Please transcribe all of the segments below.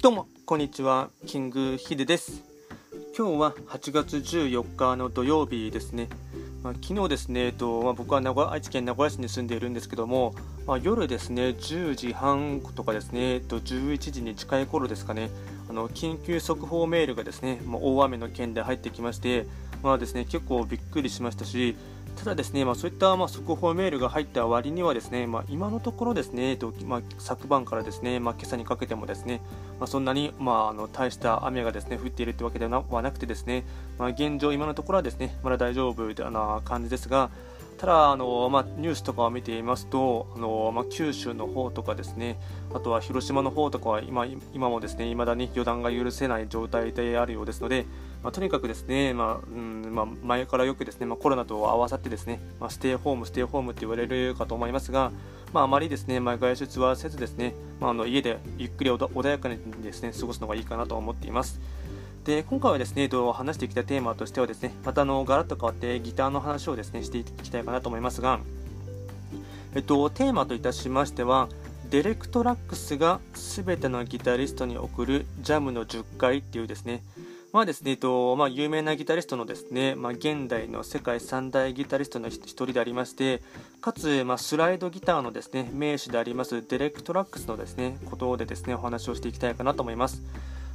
どうもこんにちはキングヒデです。今日は8月14日の土曜日ですね、まあ、昨日ですね、えっとまあ、僕は名古屋愛知県名古屋市に住んでいるんですけども、まあ、夜ですね10時半とかですね、えっと、11時に近い頃ですかね。あの緊急速報メールがですね、ま大雨の件で入ってきましてまあですね結構びっくりしましたしただですね、まあ、そういったまあ速報メールが入った割にはですね、まあ、今のところですね、えっとまあ、昨晩からですね、まあ、今朝にかけてもですね、まあ、そんなに、まあ、あの大した雨がですね降っているというわけではなくてですね、まあ、現状、今のところはですねまだ大丈夫な感じですが、ただあの、まあ、ニュースとかを見ていますとあの、まあ、九州の方とかですねあとは広島の方とかは今今もですね未だに予断が許せない状態であるようですので、まあ、とにかくですね、まあうんまあ、前からよくですね、まあ、コロナと合わさってですね、まあ、ステイホーム、ステイホームって言われるかと思いますが、まあ、あまりですね、まあ、外出はせずですね、まあ、あの家でゆっくり穏やかにですね過ごすのがいいかなと思っています。で今回はですね、話してきたテーマとしてはですね、またあのガラッと変わってギターの話をですねしていきたいかなと思いますが、えっと、テーマといたしましては、デレクトラックスが全てのギタリストに贈るジャムの十戒っていうですね、まあですね、えっとまあ、有名なギタリストのですね、まあ、現代の世界三大ギタリストの一人でありまして、かつ、まあ、スライドギターのですね、名手でありますデレクトラックスのですね、ことでですね、お話をしていきたいかなと思います。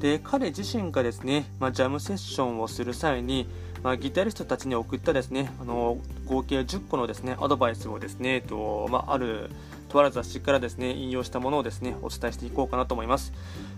で彼自身がですね、まあ、ジャムセッションをする際に、まあ、ギタリストたちに送ったですねあの合計10個のですねアドバイスをですね、とまあ、あるとある雑誌からですね引用したものをですねお伝えしていこうかなと思います。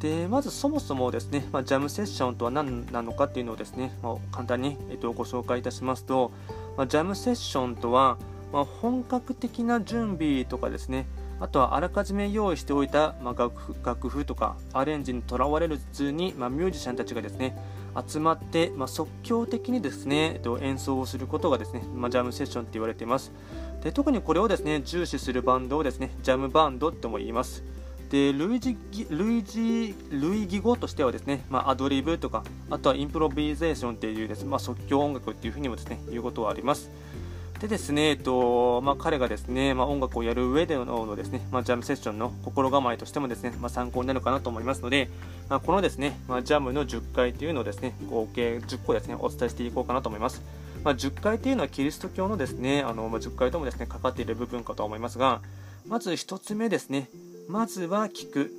でまずそもそもですね、まあ、ジャムセッションとは何なのかっていうのをですね、まあ、簡単に、えっと、ご紹介いたしますと、ま、ジャムセッションとは、ま本格的な準備とかですねあとはあらかじめ用意しておいた、まあ、楽譜とかアレンジにとらわれる図に、まあ、ミュージシャンたちがですね集まって、まあ、即興的にですね、えっと、演奏をすることがですね、まあ、ジャムセッションって言われています。で特にこれをですね重視するバンドをですねジャムバンドとも言います。で類似類似類義語としてはですね、まあ、アドリブとかあとはインプロビゼーションっていうです、まあ、即興音楽っていうふうにもですね言うことはあります。でですね、えっとまあ、彼がですね、まあ、音楽をやる上でのですね、まあ、ジャムセッションの心構えとしてもですね、ま、参考になるかなと思いますので、ま、このですね、ま、ジャムの10回というのをですね合計10個ですねお伝えしていこうかなと思います。ま、10回というのはキリスト教のですねあの、ま、10回ともですねかかっている部分かと思いますが、まず1つ目ですね、まずは聞く。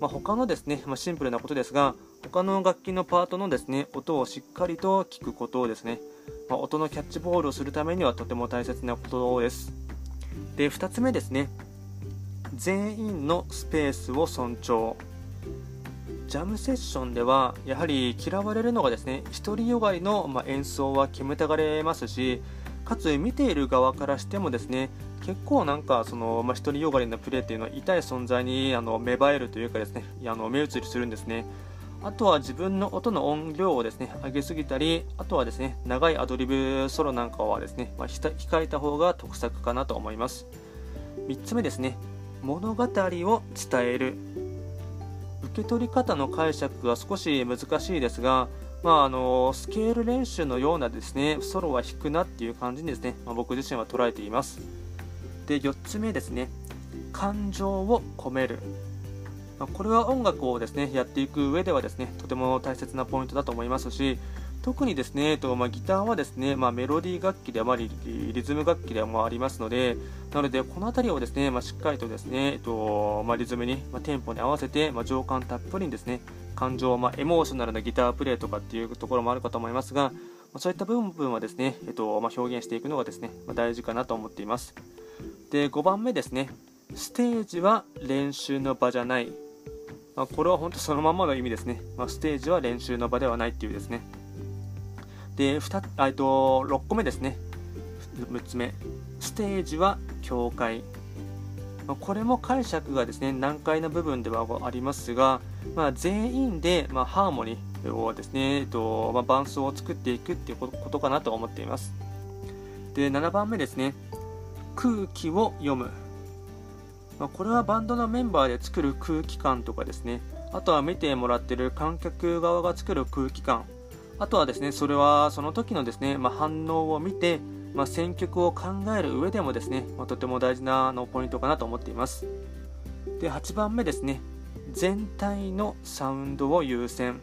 まあ、他のですね、ま、シンプルなことですが、他の楽器のパートのですね音をしっかりと聞くことをですねまあ、音のキャッチボールをするためにはとても大切なことです。で、2つ目ですね。全員のスペースを尊重。ジャムセッションではやはり嫌われるのがですね独りよがりの、ま演奏は決めたがれますしかつ見ている側からしてもですね結構なんかその、まあ、独りよがりなプレーっていうのは痛い存在にあの芽生えるというかですねあの目移りするんですねあとは自分の音の音量をですね上げすぎたりあとはですね長いアドリブソロなんかはですね、まあ、控えた方が得策かなと思います。3つ目ですね物語を伝える。受け取り方の解釈が少し難しいですが、まあ、あのスケール練習のようなですねソロは弾くなっていう感じにですね、まあ、僕自身は捉えています。で4つ目ですね感情を込める。まこれは音楽をですねやっていく上ではですねとても大切なポイントだと思いますし特にですね、えっとまあ、ギターはですね、まあ、メロディー楽器でもありリズム楽器でもありますのでなのでこの辺りをですね、まあ、しっかりとですね、えっとま、リズムに、まテンポに合わせて、ま情感たっぷりにですね感情、まエモーショナルなギタープレイとかっていうところもあるかと思いますが、まそういった部分はですね、えっとま表現していくのがですね、ま大事かなと思っています。で5番目ですね。ステージは練習の場じゃない。まあ、これは本当そのままの意味ですね、まあ、ステージは練習の場ではないっていうですね。で2と6個目ですね。6つ目。ステージは教会。まあ、これも解釈がですね難解な部分ではありますが、まあ、全員で、まあ、ハーモニーをですね、えっとまあ、伴奏を作っていくっていうことかなと思っています。で7番目ですね。空気を読む。まあ、これはバンドのメンバーで作る空気感とかですね。あとは見てもらってる観客側が作る空気感。あとはですねそれはその時のですね、まあ、反応を見て、まあ、選曲を考える上でもですね、ま、とても大事なのポイントかなと思っています。で8番目ですね。全体のサウンドを優先。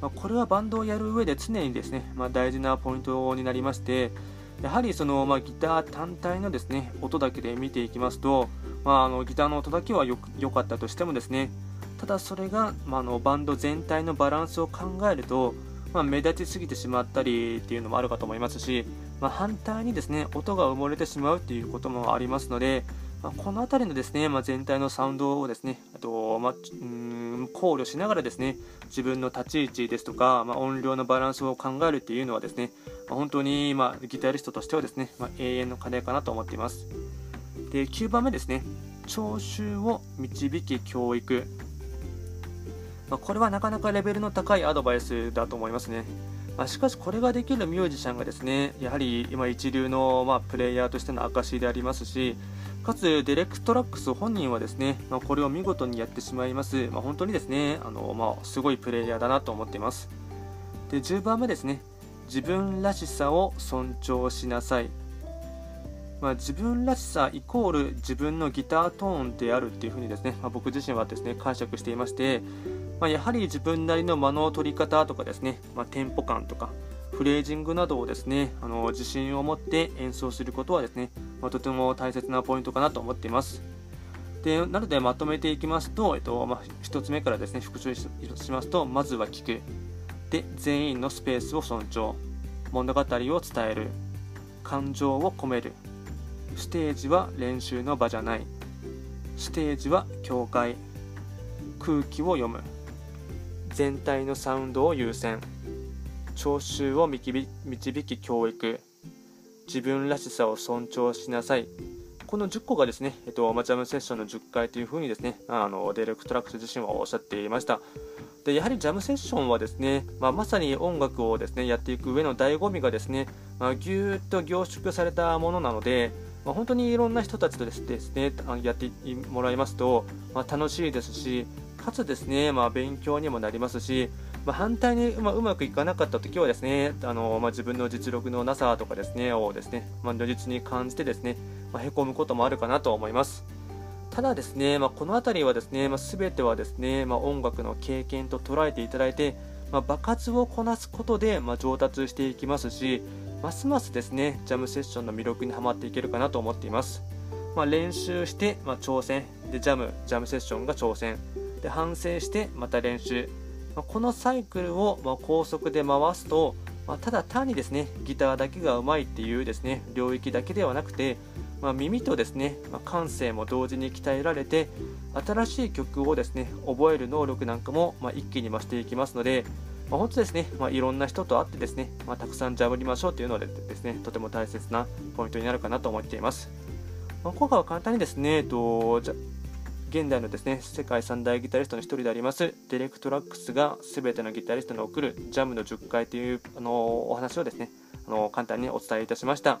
まこれはバンドをやる上で常にですね、まあ、大事なポイントになりましてやはりその、まあ、ギター単体のですね音だけで見ていきますと、まあ、あのギターの音だけは良かったとしてもですねただそれが、まあ、のバンド全体のバランスを考えると、まあ、目立ちすぎてしまったりっていうのもあるかと思いますし、まあ、反対にですね音が埋もれてしまうっていうこともありますので、まこの辺りのですね、ま全体のサウンドをですねあと、まうん考慮しながらですね自分の立ち位置ですとか、ま音量のバランスを考えるっていうのはですね、ま本当に、まギタリストとしてはですね、ま永遠の課題かなと思っています。で9番目ですね。聴衆を導き教育。まあ、これはなかなかレベルの高いアドバイスだと思いますね。まあ、しかしこれができるミュージシャンがですねやはり今一流のまあプレイヤーとしての証でありますしかつデレクトラックス本人はですね、まあ、これを見事にやってしまいます、まあ、本当にですねあの、まあ、すごいプレイヤーだなと思っています。で10番目ですね。自分らしさを尊重しなさいまあ、自分らしさイコール自分のギタートーンであるっていうふうにですね、まあ、僕自身はですね解釈していまして、まあ、やはり自分なりの間の取り方とかですね、ま、テンポ感とかフレージングなどをですねあの自信を持って演奏することはですね、ま、とても大切なポイントかなと思っています。でなのでまとめていきますと、えっとまあ、1つ目からですね復習しますとまずは聞くで全員のスペースを尊重。物語を伝える。感情を込める。ステージは練習の場じゃない。ステージは境界空気を読む。全体のサウンドを優先。聴衆を導き教育。自分らしさを尊重しなさい。この10個がですね、えっと、まジャムセッションの十戒というふうにですね、あのデレクトラックス自身はおっしゃっていました。でやはりジャムセッションはですね、まあ、まさに音楽をですねやっていく上の醍醐味がですね、まあ、ぎゅーっと凝縮されたものなので、まあ、本当にいろんな人たちとですねやってもらいますと、まあ、楽しいですしかつですね、まあ、勉強にもなりますし、まあ、反対に、ま、うまくいかなかった時はですねあの、まあ、自分の実力のなさとかですねをですね、まあ、如実に感じてですね、まあ、へこむこともあるかなと思います。ただですね、まあ、この辺りはですね、まあ、全てはですね、まあ、音楽の経験と捉えていただいて、まあ、爆発をこなすことで、ま、上達していきますし、ますますですね、ジャムセッションの魅力にはまっていけるかなと思っています。まあ、練習して、ま、挑戦。でジャムジャムセッションが挑戦。で反省してまた練習、まあ、このサイクルをま高速で回すと、ま、ただ単にですねギターだけがうまいっていうですね領域だけではなくて、まあ、耳とですね、ま感性も同時に鍛えられて新しい曲をですね覚える能力なんかもま一気に増していきますので、まあ、本当ですね、まあ、いろんな人と会ってですね、まあ、たくさんジャブりましょうというのでですね、とても大切なポイントになるかなと思っています。まあ、今回は簡単にですね、えっと、じゃ現代のですね、世界三大ギタリストの一人であります、ディレクトラックスが全てのギタリストに送るジャムの10回というあのお話をですね、あの簡単にお伝えいたしました。